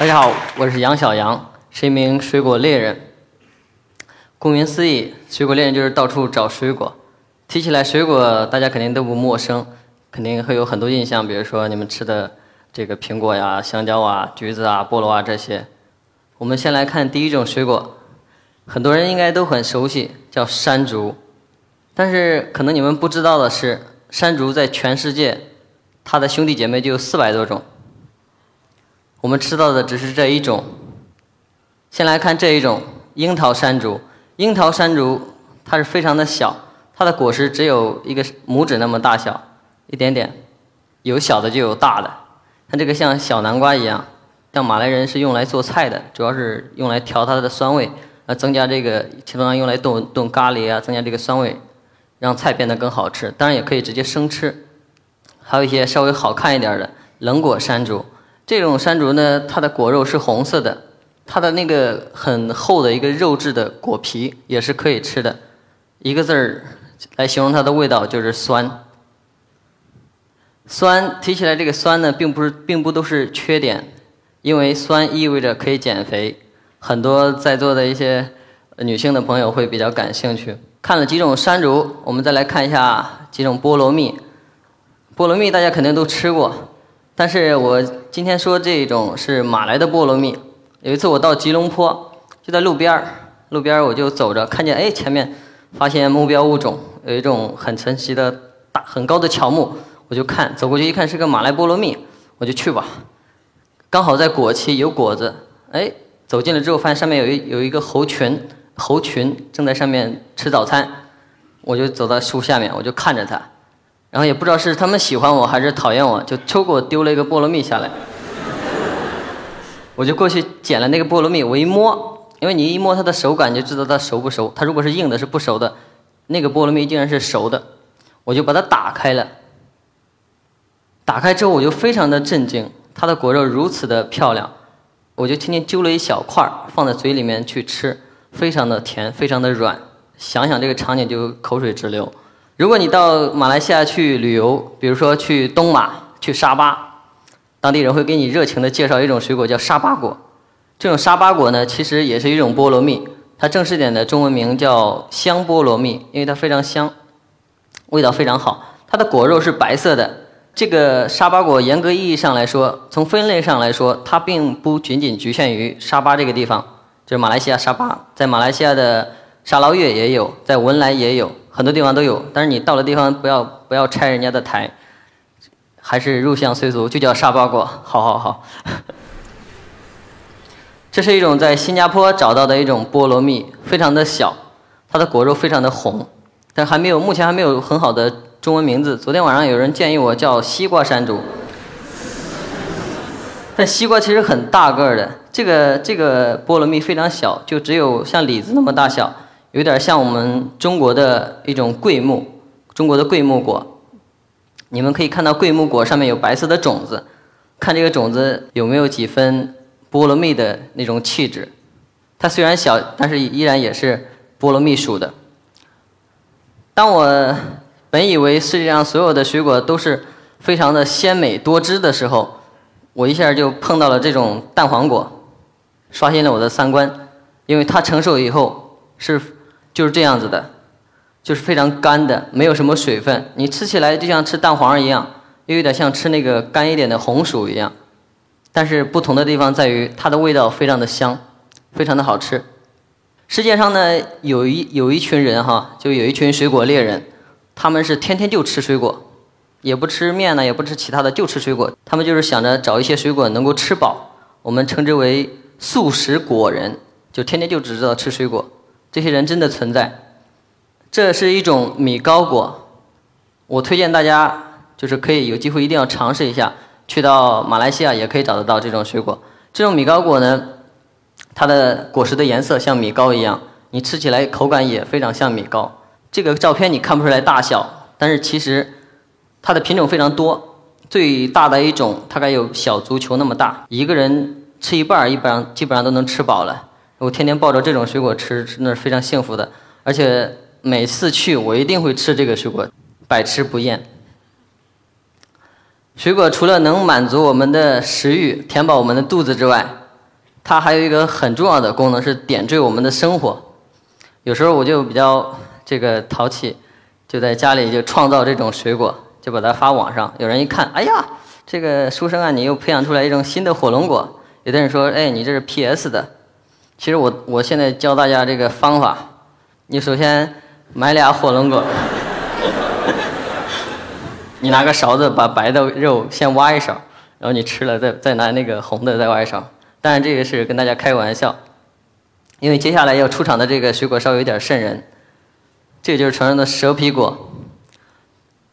大家好，我是杨小杨，是一名水果猎人。顾名思义，水果猎人就是到处找水果。提起来水果，大家肯定都不陌生，肯定会有很多印象，比如说你们吃的这个苹果呀、香蕉啊、橘子啊、菠萝啊这些。我们先来看第一种水果，很多人应该都很熟悉，叫山竹。但是可能你们不知道的是，山竹在全世界，它的兄弟姐妹就有四百多种。我们吃到的只是这一种。先来看这一种樱桃山竹。樱桃山竹它是非常的小，它的果实只有一个拇指那么大小，一点点，有小的就有大的。它这个像小南瓜一样，像马来人是用来做菜的，主要是用来调它的酸味，呃，增加这个通常用来炖炖咖喱啊，增加这个酸味，让菜变得更好吃。当然也可以直接生吃。还有一些稍微好看一点的冷果山竹。这种山竹呢，它的果肉是红色的，它的那个很厚的一个肉质的果皮也是可以吃的。一个字儿来形容它的味道就是酸。酸提起来这个酸呢，并不是并不都是缺点，因为酸意味着可以减肥。很多在座的一些女性的朋友会比较感兴趣。看了几种山竹，我们再来看一下几种菠萝蜜。菠萝蜜大家肯定都吃过。但是我今天说这种是马来的菠萝蜜。有一次我到吉隆坡，就在路边儿，路边儿我就走着，看见哎前面发现目标物种有一种很神奇的大很高的乔木，我就看走过去一看是个马来菠萝蜜，我就去吧。刚好在果期有果子，哎走近了之后发现上面有一有一个猴群，猴群正在上面吃早餐，我就走到树下面我就看着它。然后也不知道是他们喜欢我还是讨厌我，就抽给我丢了一个菠萝蜜下来。我就过去捡了那个菠萝蜜，我一摸，因为你一摸它的手感就知道它熟不熟。它如果是硬的，是不熟的。那个菠萝蜜竟然是熟的，我就把它打开了。打开之后我就非常的震惊，它的果肉如此的漂亮，我就轻轻揪了一小块放在嘴里面去吃，非常的甜，非常的软。想想这个场景就口水直流。如果你到马来西亚去旅游，比如说去东马、去沙巴，当地人会给你热情的介绍一种水果叫沙巴果。这种沙巴果呢，其实也是一种菠萝蜜，它正式点的中文名叫香菠萝蜜，因为它非常香，味道非常好。它的果肉是白色的。这个沙巴果严格意义上来说，从分类上来说，它并不仅仅局限于沙巴这个地方，就是马来西亚沙巴，在马来西亚的沙捞越也有，在文莱也有。很多地方都有，但是你到了地方不要不要拆人家的台，还是入乡随俗，就叫沙巴果。好好好，这是一种在新加坡找到的一种菠萝蜜，非常的小，它的果肉非常的红，但还没有目前还没有很好的中文名字。昨天晚上有人建议我叫西瓜山竹，但西瓜其实很大个的，这个这个菠萝蜜非常小，就只有像李子那么大小。有点像我们中国的一种桂木，中国的桂木果。你们可以看到桂木果上面有白色的种子，看这个种子有没有几分菠萝蜜的那种气质。它虽然小，但是依然也是菠萝蜜属的。当我本以为世界上所有的水果都是非常的鲜美多汁的时候，我一下就碰到了这种蛋黄果，刷新了我的三观，因为它成熟以后是。就是这样子的，就是非常干的，没有什么水分。你吃起来就像吃蛋黄一样，又有点像吃那个干一点的红薯一样。但是不同的地方在于，它的味道非常的香，非常的好吃。世界上呢，有一有一群人哈，就有一群水果猎人，他们是天天就吃水果，也不吃面呢，也不吃其他的，就吃水果。他们就是想着找一些水果能够吃饱，我们称之为素食果人，就天天就只知道吃水果。这些人真的存在，这是一种米糕果，我推荐大家就是可以有机会一定要尝试一下，去到马来西亚也可以找得到这种水果。这种米糕果呢，它的果实的颜色像米糕一样，你吃起来口感也非常像米糕。这个照片你看不出来大小，但是其实它的品种非常多，最大的一种大概有小足球那么大，一个人吃一半儿，一般基本上都能吃饱了。我天天抱着这种水果吃，那是非常幸福的。而且每次去，我一定会吃这个水果，百吃不厌。水果除了能满足我们的食欲、填饱我们的肚子之外，它还有一个很重要的功能是点缀我们的生活。有时候我就比较这个淘气，就在家里就创造这种水果，就把它发网上。有人一看，哎呀，这个书生啊，你又培养出来一种新的火龙果。有的人说，哎，你这是 PS 的。其实我我现在教大家这个方法，你首先买俩火龙果，你拿个勺子把白的肉先挖一勺，然后你吃了再再拿那个红的再挖一勺。当然这个是跟大家开个玩笑。因为接下来要出场的这个水果稍微有点瘆人，这个就是传说的蛇皮果。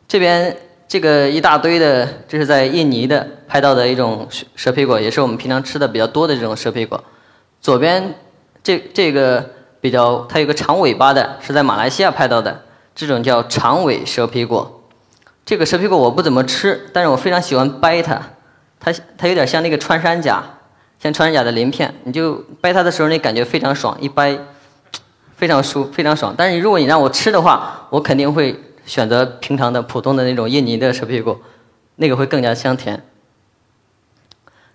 这边这个一大堆的，这是在印尼的拍到的一种蛇皮果，也是我们平常吃的比较多的这种蛇皮果。左边这这个比较，它有个长尾巴的，是在马来西亚拍到的，这种叫长尾蛇皮果。这个蛇皮果我不怎么吃，但是我非常喜欢掰它，它它有点像那个穿山甲。像穿山甲的鳞片，你就掰它的时候，你感觉非常爽，一掰非常舒，非常爽。但是如果你让我吃的话，我肯定会选择平常的普通的那种印尼的蛇皮果，那个会更加香甜。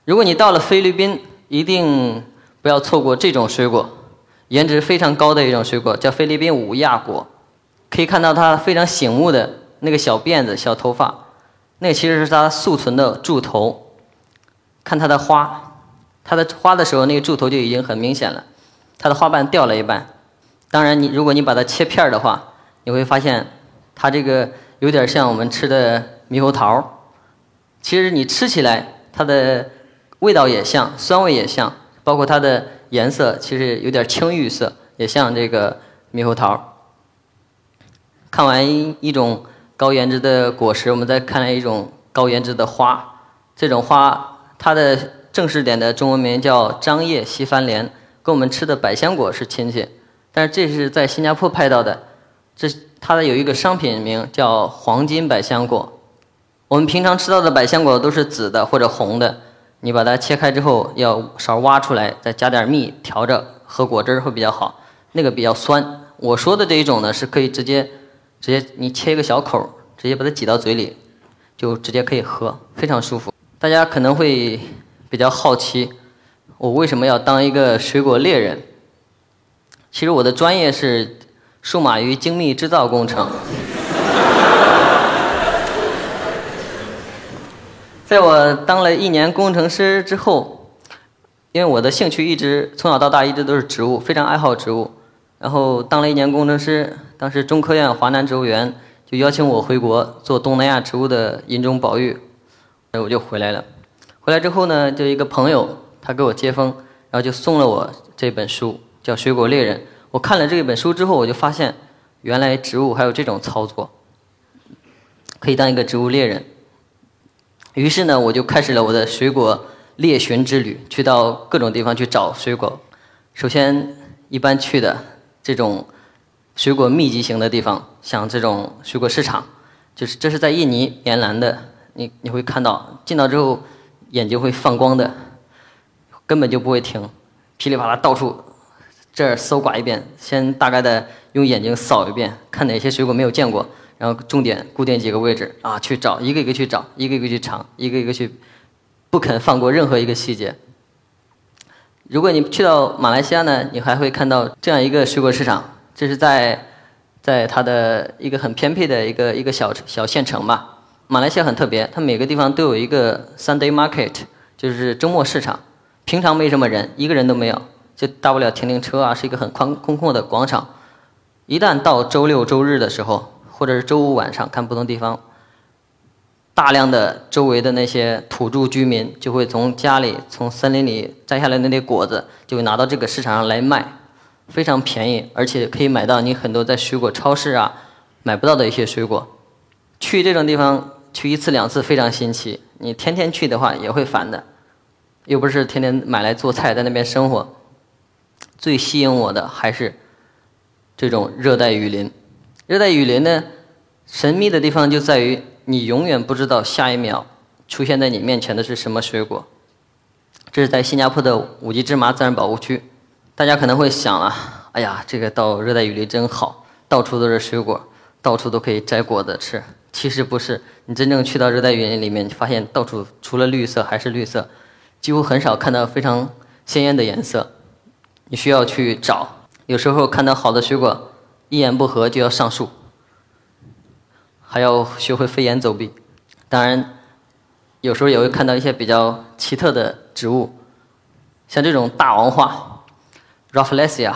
如果你到了菲律宾，一定不要错过这种水果，颜值非常高的一种水果，叫菲律宾五亚果。可以看到它非常醒目的那个小辫子、小头发，那其实是它宿存的柱头。看它的花。它的花的时候，那个柱头就已经很明显了，它的花瓣掉了一半。当然，你如果你把它切片儿的话，你会发现它这个有点像我们吃的猕猴桃。其实你吃起来，它的味道也像，酸味也像，包括它的颜色，其实有点青玉色，也像这个猕猴桃。看完一种高颜值的果实，我们再看一种高颜值的花。这种花，它的。正式点的中文名叫张掖西番莲，跟我们吃的百香果是亲戚，但是这是在新加坡拍到的，这它的有一个商品名叫黄金百香果。我们平常吃到的百香果都是紫的或者红的，你把它切开之后要勺挖出来，再加点蜜调着喝果汁会比较好，那个比较酸。我说的这一种呢是可以直接直接你切一个小口，直接把它挤到嘴里，就直接可以喝，非常舒服。大家可能会。比较好奇，我为什么要当一个水果猎人？其实我的专业是数码与精密制造工程。在我当了一年工程师之后，因为我的兴趣一直从小到大一直都是植物，非常爱好植物。然后当了一年工程师，当时中科院华南植物园就邀请我回国做东南亚植物的引种保育，我就回来了。回来之后呢，就一个朋友，他给我接风，然后就送了我这本书，叫《水果猎人》。我看了这本书之后，我就发现，原来植物还有这种操作，可以当一个植物猎人。于是呢，我就开始了我的水果猎寻之旅，去到各种地方去找水果。首先，一般去的这种水果密集型的地方，像这种水果市场，就是这是在印尼棉兰的，你你会看到进到之后。眼睛会放光的，根本就不会停，噼里啪啦到处这儿搜刮一遍，先大概的用眼睛扫一遍，看哪些水果没有见过，然后重点固定几个位置啊，去找一个一个去找，一个一个去尝，一个一个去，不肯放过任何一个细节。如果你去到马来西亚呢，你还会看到这样一个水果市场，这是在在它的一个很偏僻的一个一个小小县城吧。马来西亚很特别，它每个地方都有一个 Sunday Market，就是周末市场。平常没什么人，一个人都没有，就大不了停停车啊，是一个很宽空旷的广场。一旦到周六周日的时候，或者是周五晚上，看不同地方，大量的周围的那些土著居民就会从家里、从森林里摘下来那些果子，就会拿到这个市场上来卖，非常便宜，而且可以买到你很多在水果超市啊买不到的一些水果。去这种地方。去一次两次非常新奇，你天天去的话也会烦的，又不是天天买来做菜在那边生活。最吸引我的还是这种热带雨林。热带雨林呢，神秘的地方就在于你永远不知道下一秒出现在你面前的是什么水果。这是在新加坡的五级芝麻自然保护区。大家可能会想啊，哎呀，这个到热带雨林真好，到处都是水果，到处都可以摘果子吃。其实不是，你真正去到热带雨林里面，你发现到处除了绿色还是绿色，几乎很少看到非常鲜艳的颜色，你需要去找。有时候看到好的水果，一言不合就要上树，还要学会飞檐走壁。当然，有时候也会看到一些比较奇特的植物，像这种大王花 （Rafflesia）。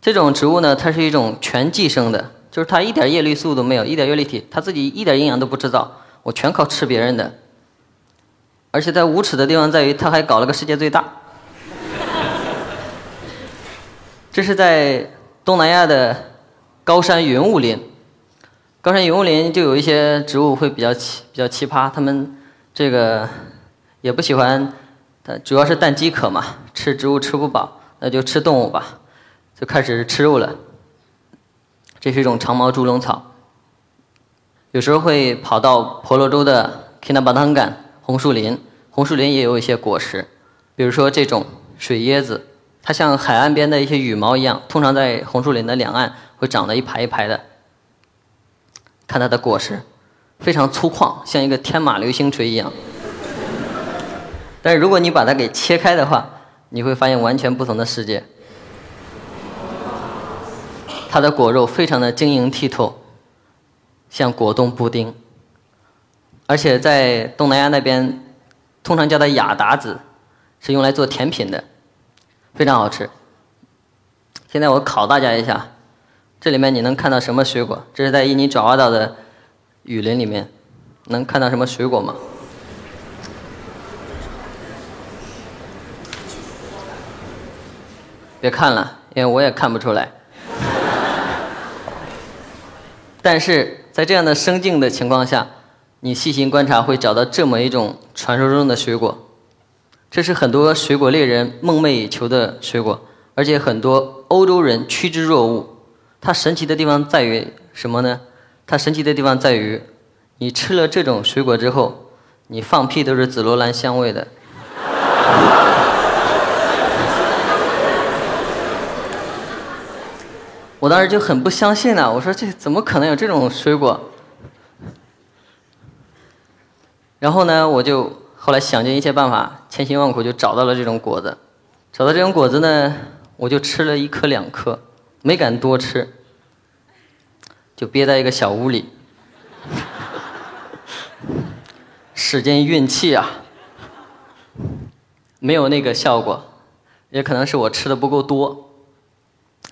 这种植物呢，它是一种全寄生的，就是它一点叶绿素都没有，一点叶绿体，它自己一点营养都不制造，我全靠吃别人的。而且在无耻的地方在于，它还搞了个世界最大。这是在东南亚的高山云雾林，高山云雾林就有一些植物会比较奇比较奇葩，它们这个也不喜欢，它主要是蛋饥渴嘛，吃植物吃不饱，那就吃动物吧。就开始吃肉了。这是一种长毛猪笼草，有时候会跑到婆罗洲的 Kinabatangan 红树林，红树林也有一些果实，比如说这种水椰子，它像海岸边的一些羽毛一样，通常在红树林的两岸会长得一排一排的。看它的果实，非常粗犷，像一个天马流星锤一样。但是如果你把它给切开的话，你会发现完全不同的世界。它的果肉非常的晶莹剔透，像果冻布丁，而且在东南亚那边，通常叫它雅达子，是用来做甜品的，非常好吃。现在我考大家一下，这里面你能看到什么水果？这是在印尼爪哇岛的雨林里面，能看到什么水果吗？别看了，因为我也看不出来。但是在这样的生境的情况下，你细心观察会找到这么一种传说中的水果，这是很多水果猎人梦寐以求的水果，而且很多欧洲人趋之若鹜。它神奇的地方在于什么呢？它神奇的地方在于，你吃了这种水果之后，你放屁都是紫罗兰香味的。我当时就很不相信呢，我说这怎么可能有这种水果？然后呢，我就后来想尽一切办法，千辛万苦就找到了这种果子。找到这种果子呢，我就吃了一颗两颗，没敢多吃，就憋在一个小屋里，使劲运气啊，没有那个效果，也可能是我吃的不够多。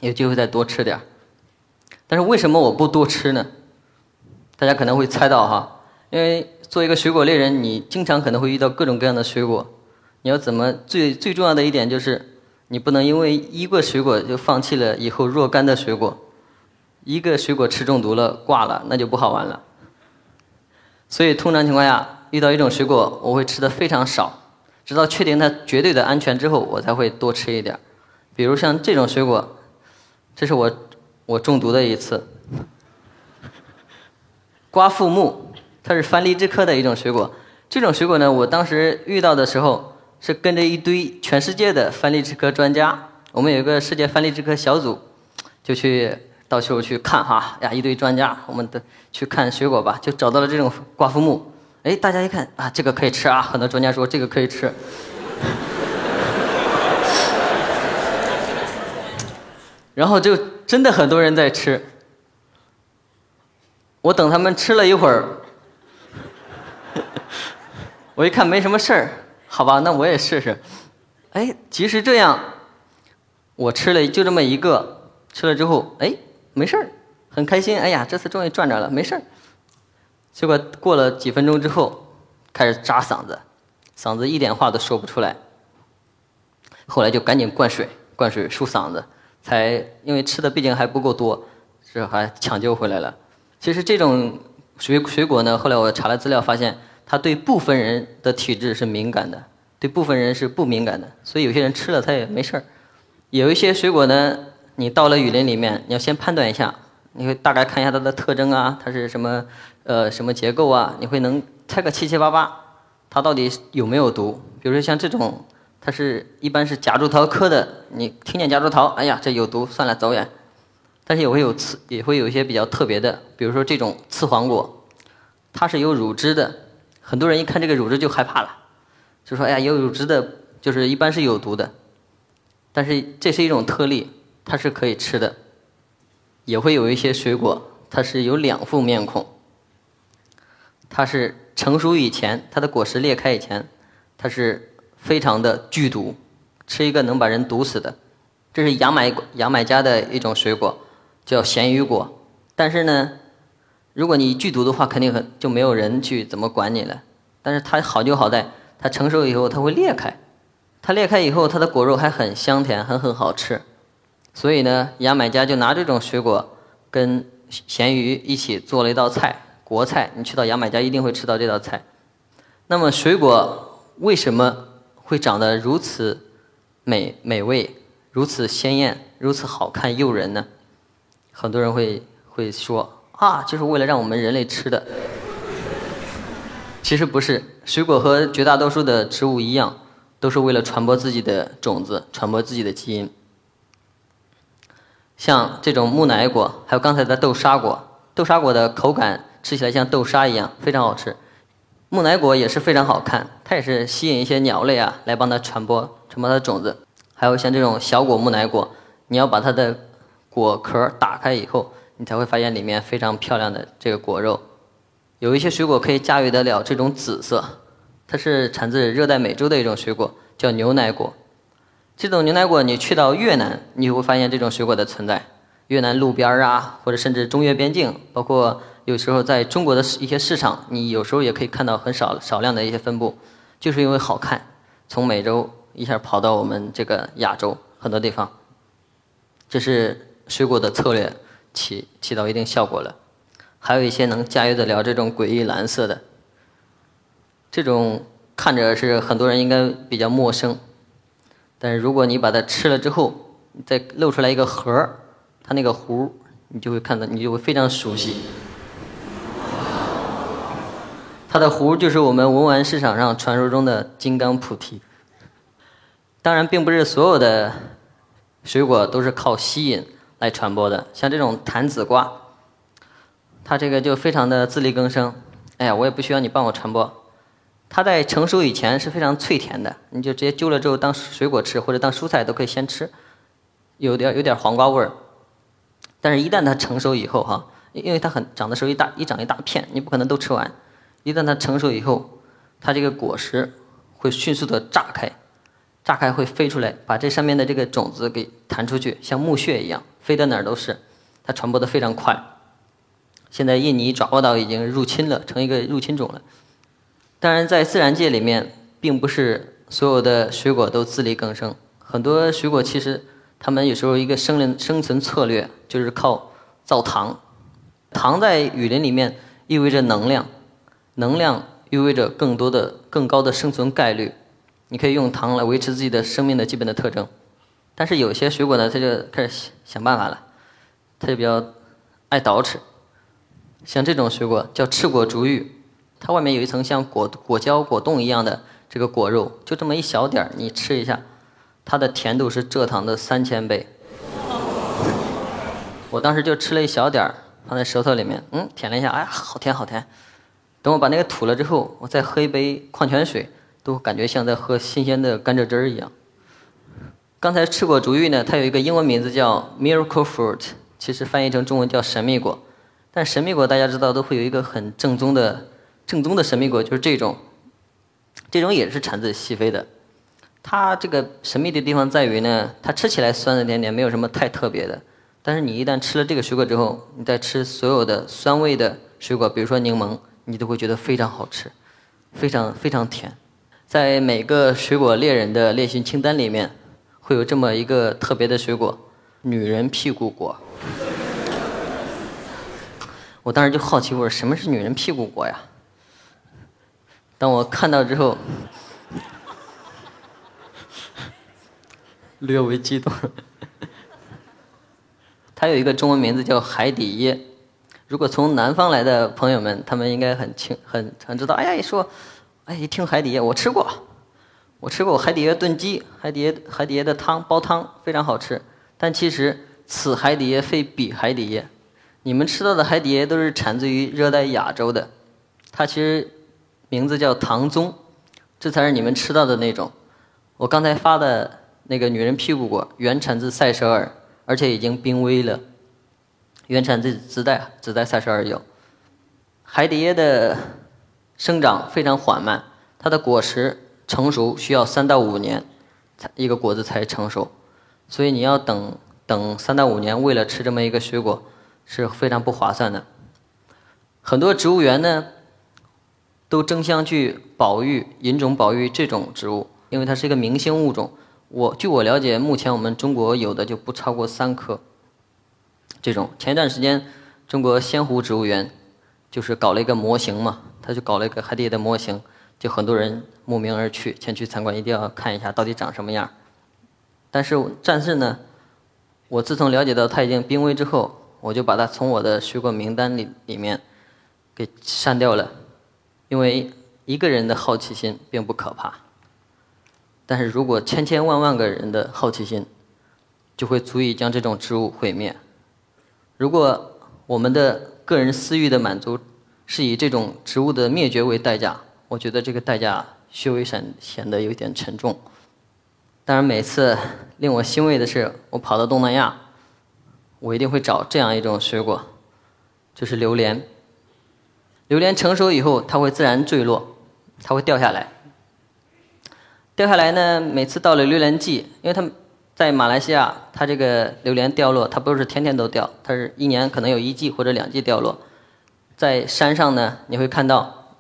有机会再多吃点但是为什么我不多吃呢？大家可能会猜到哈，因为做一个水果猎人，你经常可能会遇到各种各样的水果，你要怎么最最重要的一点就是，你不能因为一个水果就放弃了以后若干的水果，一个水果吃中毒了挂了，那就不好玩了。所以通常情况下，遇到一种水果，我会吃的非常少，直到确定它绝对的安全之后，我才会多吃一点比如像这种水果。这是我我中毒的一次，瓜腹木，它是番荔枝科的一种水果。这种水果呢，我当时遇到的时候是跟着一堆全世界的番荔枝科专家，我们有一个世界番荔枝科小组，就去到处去看哈呀，一堆专家，我们的去看水果吧，就找到了这种瓜附木。哎，大家一看啊，这个可以吃啊，很多专家说这个可以吃。然后就真的很多人在吃，我等他们吃了一会儿，我一看没什么事儿，好吧，那我也试试。哎，即使这样，我吃了就这么一个，吃了之后，哎，没事儿，很开心。哎呀，这次终于赚着了，没事儿。结果过了几分钟之后，开始扎嗓子，嗓子一点话都说不出来。后来就赶紧灌水，灌水漱嗓子。才因为吃的毕竟还不够多，是还抢救回来了。其实这种水水果呢，后来我查了资料发现，它对部分人的体质是敏感的，对部分人是不敏感的。所以有些人吃了它也没事儿。有一些水果呢，你到了雨林里面，你要先判断一下，你会大概看一下它的特征啊，它是什么呃什么结构啊，你会能猜个七七八八，它到底有没有毒。比如说像这种。它是一般是夹竹桃科的，你听见夹竹桃，哎呀，这有毒，算了，走远。但是也会有刺，也会有一些比较特别的，比如说这种刺黄果，它是有乳汁的，很多人一看这个乳汁就害怕了，就说哎呀，有乳汁的就是一般是有毒的。但是这是一种特例，它是可以吃的。也会有一些水果，它是有两副面孔。它是成熟以前，它的果实裂开以前，它是非常的剧毒，吃一个能把人毒死的。这是牙买牙买加的一种水果，叫咸鱼果。但是呢，如果你剧毒的话，肯定很就没有人去怎么管你了。但是它好就好在，它成熟以后它会裂开，它裂开以后，它的果肉还很香甜，很很好吃。所以呢，牙买加就拿这种水果跟咸鱼一起做了一道菜。国菜，你去到牙买加一定会吃到这道菜。那么水果为什么会长得如此美美味、如此鲜艳、如此好看诱人呢？很多人会会说啊，就是为了让我们人类吃的。其实不是，水果和绝大多数的植物一样，都是为了传播自己的种子、传播自己的基因。像这种木乃果，还有刚才的豆沙果，豆沙果的口感。吃起来像豆沙一样，非常好吃。木乃果也是非常好看，它也是吸引一些鸟类啊来帮它传播传播它的种子。还有像这种小果木乃果，你要把它的果壳打开以后，你才会发现里面非常漂亮的这个果肉。有一些水果可以驾驭得了这种紫色，它是产自热带美洲的一种水果，叫牛奶果。这种牛奶果你去到越南，你会发现这种水果的存在。越南路边啊，或者甚至中越边境，包括。有时候在中国的一些市场，你有时候也可以看到很少少量的一些分布，就是因为好看，从美洲一下跑到我们这个亚洲很多地方，这是水果的策略起起到一定效果了。还有一些能驾驭得了这种诡异蓝色的，这种看着是很多人应该比较陌生，但是如果你把它吃了之后，再露出来一个核儿，它那个核你就会看到，你就会非常熟悉。它的核就是我们文玩市场上传说中的金刚菩提。当然，并不是所有的水果都是靠吸引来传播的。像这种坛子瓜，它这个就非常的自力更生。哎呀，我也不需要你帮我传播。它在成熟以前是非常脆甜的，你就直接揪了之后当水果吃，或者当蔬菜都可以先吃，有点有点黄瓜味儿。但是，一旦它成熟以后，哈，因为它很长的时候一大一长一大片，你不可能都吃完。一旦它成熟以后，它这个果实会迅速的炸开，炸开会飞出来，把这上面的这个种子给弹出去，像木屑一样，飞到哪儿都是。它传播的非常快。现在印尼爪哇岛已经入侵了，成一个入侵种了。当然，在自然界里面，并不是所有的水果都自力更生，很多水果其实它们有时候一个生灵生存策略就是靠造糖。糖在雨林里面意味着能量。能量意味着更多的、更高的生存概率。你可以用糖来维持自己的生命的基本的特征。但是有些水果呢，它就开始想办法了，它就比较爱倒饬。像这种水果叫赤果竹芋，它外面有一层像果果胶、果冻一样的这个果肉，就这么一小点儿，你吃一下，它的甜度是蔗糖的三千倍。我当时就吃了一小点儿，放在舌头里面，嗯，舔了一下，哎，好甜，好甜。等我把那个吐了之后，我再喝一杯矿泉水，都感觉像在喝新鲜的甘蔗汁儿一样。刚才吃过竹芋呢，它有一个英文名字叫 Miracle Fruit，其实翻译成中文叫神秘果。但神秘果大家知道都会有一个很正宗的正宗的神秘果，就是这种，这种也是产自西非的。它这个神秘的地方在于呢，它吃起来酸酸甜甜，没有什么太特别的。但是你一旦吃了这个水果之后，你再吃所有的酸味的水果，比如说柠檬。你都会觉得非常好吃，非常非常甜。在每个水果猎人的猎寻清单里面，会有这么一个特别的水果——女人屁股果。我当时就好奇，我说什么是女人屁股果呀？当我看到之后，略微激动。它有一个中文名字叫海底椰。如果从南方来的朋友们，他们应该很清、很很知道。哎呀，一说，哎，一听海底椰，我吃过，我吃过海底椰炖鸡，海底椰海底椰的汤煲汤非常好吃。但其实此海底椰非彼海底椰，你们吃到的海底椰都是产自于热带亚洲的，它其实名字叫唐宗，这才是你们吃到的那种。我刚才发的那个女人屁股果原产自塞舌尔，而且已经濒危了。原产自只在只在塞舌尔有。海底椰的生长非常缓慢，它的果实成熟需要三到五年，才一个果子才成熟，所以你要等等三到五年，为了吃这么一个水果是非常不划算的。很多植物园呢都争相去保育引种保育这种植物，因为它是一个明星物种。我据我了解，目前我们中国有的就不超过三棵。这种前一段时间，中国仙湖植物园就是搞了一个模型嘛，他就搞了一个海底的模型，就很多人慕名而去前去参观，一定要看一下到底长什么样。但是但是呢，我自从了解到它已经濒危之后，我就把它从我的水果名单里里面给删掉了，因为一个人的好奇心并不可怕。但是如果千千万万个人的好奇心，就会足以将这种植物毁灭。如果我们的个人私欲的满足是以这种植物的灭绝为代价，我觉得这个代价稍微显显得有点沉重。当然，每次令我欣慰的是，我跑到东南亚，我一定会找这样一种水果，就是榴莲。榴莲成熟以后，它会自然坠落，它会掉下来。掉下来呢？每次到了榴莲季，因为它在马来西亚，它这个榴莲掉落，它不是天天都掉，它是一年可能有一季或者两季掉落。在山上呢，你会看到，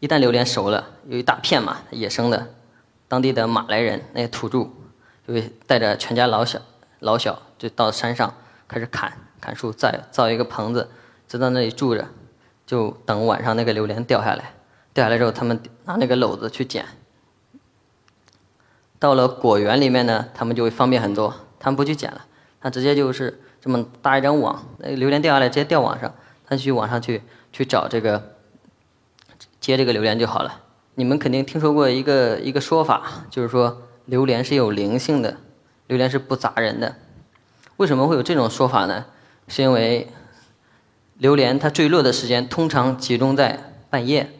一旦榴莲熟了，有一大片嘛，野生的，当地的马来人那些土著，就会带着全家老小老小就到山上开始砍砍树，再造一个棚子，就在那里住着，就等晚上那个榴莲掉下来。掉下来之后，他们拿那个篓子去捡。到了果园里面呢，他们就会方便很多，他们不去捡了，他直接就是这么搭一张网，那榴莲掉下来直接掉网上，他去网上去去找这个接这个榴莲就好了。你们肯定听说过一个一个说法，就是说榴莲是有灵性的，榴莲是不砸人的。为什么会有这种说法呢？是因为榴莲它坠落的时间通常集中在半夜。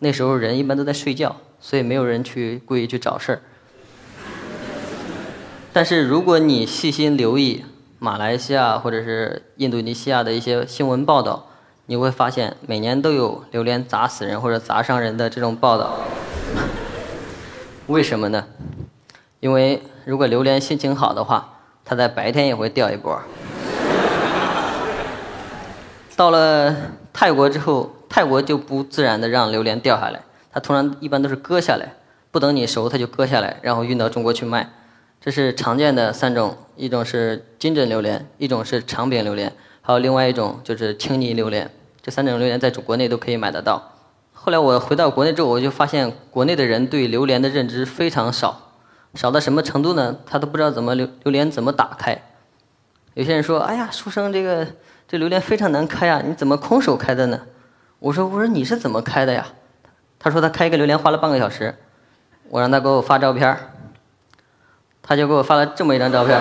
那时候人一般都在睡觉，所以没有人去故意去找事儿。但是如果你细心留意马来西亚或者是印度尼西亚的一些新闻报道，你会发现每年都有榴莲砸死人或者砸伤人的这种报道。为什么呢？因为如果榴莲心情好的话，它在白天也会掉一波。到了泰国之后。泰国就不自然的让榴莲掉下来，它通常一般都是割下来，不等你熟它就割下来，然后运到中国去卖。这是常见的三种，一种是金枕榴莲，一种是长柄榴莲，还有另外一种就是青泥榴莲。这三种榴莲在主国内都可以买得到。后来我回到国内之后，我就发现国内的人对榴莲的认知非常少，少到什么程度呢？他都不知道怎么榴榴莲怎么打开。有些人说：“哎呀，书生这个这榴莲非常难开啊，你怎么空手开的呢？”我说：“我说你是怎么开的呀？”他说：“他开一个榴莲花了半个小时。”我让他给我发照片他就给我发了这么一张照片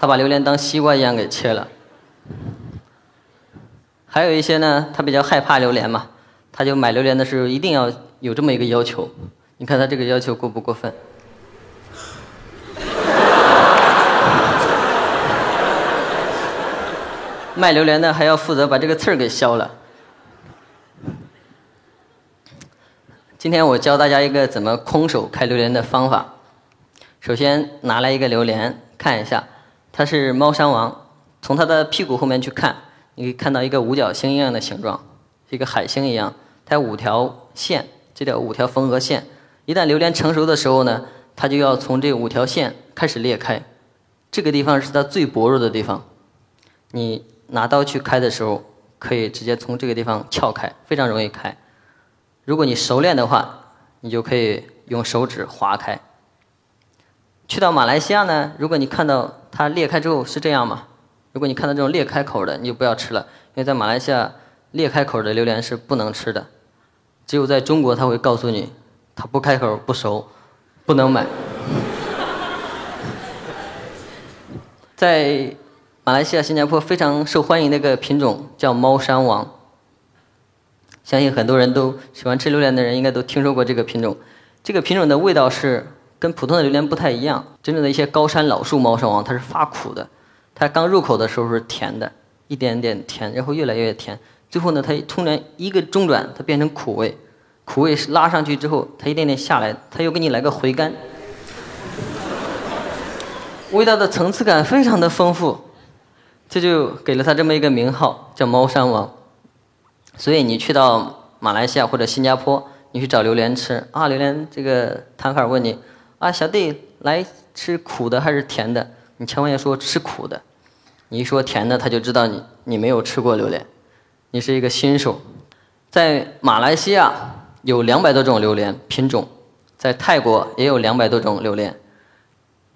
他把榴莲当西瓜一样给切了。还有一些呢，他比较害怕榴莲嘛，他就买榴莲的时候一定要有这么一个要求。你看他这个要求过不过分？卖榴莲的还要负责把这个刺儿给削了。今天我教大家一个怎么空手开榴莲的方法。首先拿来一个榴莲，看一下，它是猫山王。从它的屁股后面去看，你可以看到一个五角星一样的形状，一个海星一样。它有五条线，这条五条缝合线。一旦榴莲成熟的时候呢，它就要从这五条线开始裂开。这个地方是它最薄弱的地方，你。拿刀去开的时候，可以直接从这个地方撬开，非常容易开。如果你熟练的话，你就可以用手指划开。去到马来西亚呢，如果你看到它裂开之后是这样嘛？如果你看到这种裂开口的，你就不要吃了，因为在马来西亚裂开口的榴莲是不能吃的。只有在中国，他会告诉你，它不开口不熟，不能买。在。马来西亚、新加坡非常受欢迎的一个品种叫猫山王，相信很多人都喜欢吃榴莲的人应该都听说过这个品种。这个品种的味道是跟普通的榴莲不太一样。真正的一些高山老树猫山王它是发苦的，它刚入口的时候是甜的，一点点甜，然后越来越甜，最后呢它突然一个中转，它变成苦味，苦味拉上去之后，它一点点下来，它又给你来个回甘，味道的层次感非常的丰富，这就给了它这么一个名号，叫猫山王。所以你去到马来西亚或者新加坡，你去找榴莲吃啊，榴莲这个摊贩问你啊，小弟来吃苦的还是甜的？你千万要说吃苦的，你一说甜的，他就知道你你没有吃过榴莲，你是一个新手。在马来西亚有两百多种榴莲品种，在泰国也有两百多种榴莲，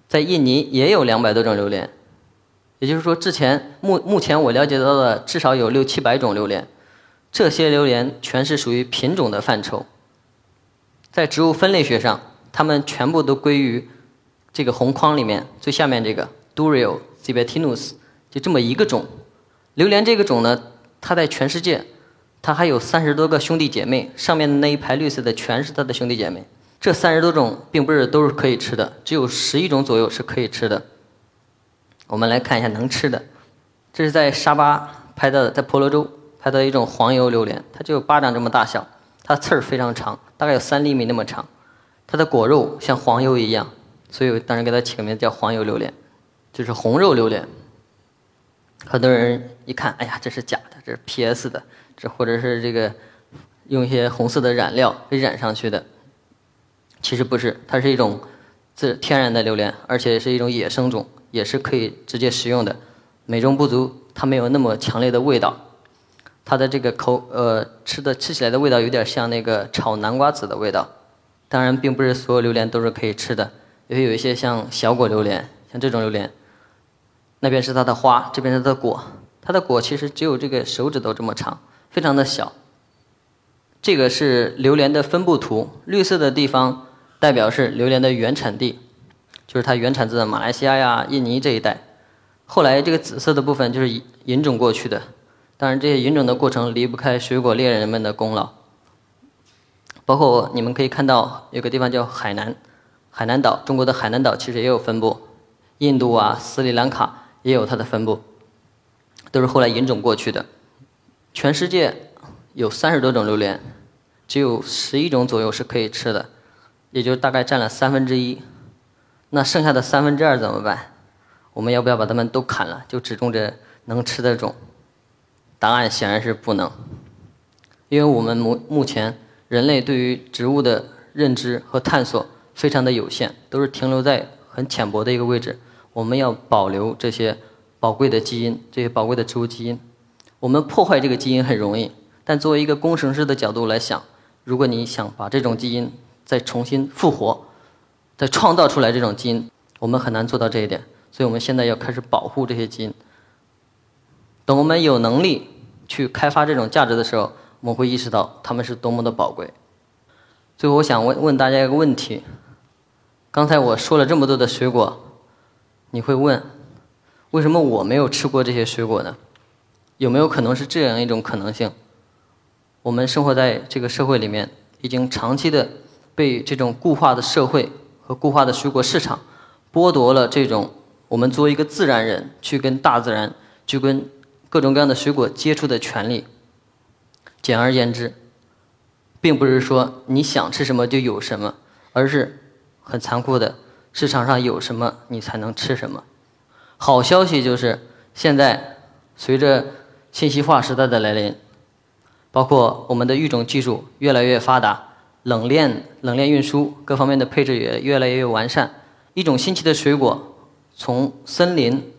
在印尼也有两百多种榴莲，也就是说，之前目目前我了解到的至少有六七百种榴莲。这些榴莲全是属于品种的范畴，在植物分类学上，它们全部都归于这个红框里面最下面这个 Durio z i b e t i n u s 就这么一个种。榴莲这个种呢，它在全世界，它还有三十多个兄弟姐妹，上面的那一排绿色的全是它的兄弟姐妹。这三十多种并不是都是可以吃的，只有十一种左右是可以吃的。我们来看一下能吃的，这是在沙巴拍到的，在婆罗洲。拍的一种黄油榴莲，它就有巴掌这么大小，它刺儿非常长，大概有三厘米那么长，它的果肉像黄油一样，所以我当时给它起个名字叫黄油榴莲，就是红肉榴莲。很多人一看，哎呀，这是假的，这是 PS 的，这或者是这个用一些红色的染料给染上去的，其实不是，它是一种自天然的榴莲，而且是一种野生种，也是可以直接食用的，美中不足，它没有那么强烈的味道。它的这个口呃吃的吃起来的味道有点像那个炒南瓜子的味道，当然并不是所有榴莲都是可以吃的，也有一些像小果榴莲，像这种榴莲，那边是它的花，这边是它的果，它的果其实只有这个手指头这么长，非常的小。这个是榴莲的分布图，绿色的地方代表是榴莲的原产地，就是它原产自马来西亚呀、印尼这一带，后来这个紫色的部分就是引引种过去的。当然，这些引种的过程离不开水果猎人们的功劳。包括你们可以看到，有个地方叫海南，海南岛，中国的海南岛其实也有分布，印度啊、斯里兰卡也有它的分布，都是后来引种过去的。全世界有三十多种榴莲，只有十一种左右是可以吃的，也就大概占了三分之一。那剩下的三分之二怎么办？我们要不要把它们都砍了，就只种这能吃的种？答案显然是不能，因为我们目目前人类对于植物的认知和探索非常的有限，都是停留在很浅薄的一个位置。我们要保留这些宝贵的基因，这些宝贵的植物基因。我们破坏这个基因很容易，但作为一个工程师的角度来想，如果你想把这种基因再重新复活，再创造出来这种基因，我们很难做到这一点。所以我们现在要开始保护这些基因。等我们有能力去开发这种价值的时候，我们会意识到它们是多么的宝贵。最后，我想问问大家一个问题：刚才我说了这么多的水果，你会问，为什么我没有吃过这些水果呢？有没有可能是这样一种可能性？我们生活在这个社会里面，已经长期的被这种固化的社会和固化的水果市场剥夺了这种我们作为一个自然人去跟大自然去跟。各种各样的水果接触的权利。简而言之，并不是说你想吃什么就有什么，而是很残酷的，市场上有什么你才能吃什么。好消息就是，现在随着信息化时代的来临，包括我们的育种技术越来越发达，冷链冷链运输各方面的配置也越来越完善，一种新奇的水果从森林。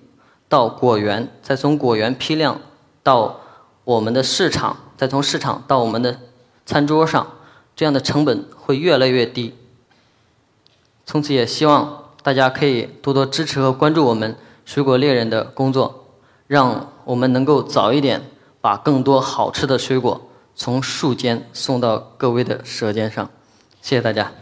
到果园，再从果园批量到我们的市场，再从市场到我们的餐桌上，这样的成本会越来越低。从此也希望大家可以多多支持和关注我们水果猎人的工作，让我们能够早一点把更多好吃的水果从树间送到各位的舌尖上。谢谢大家。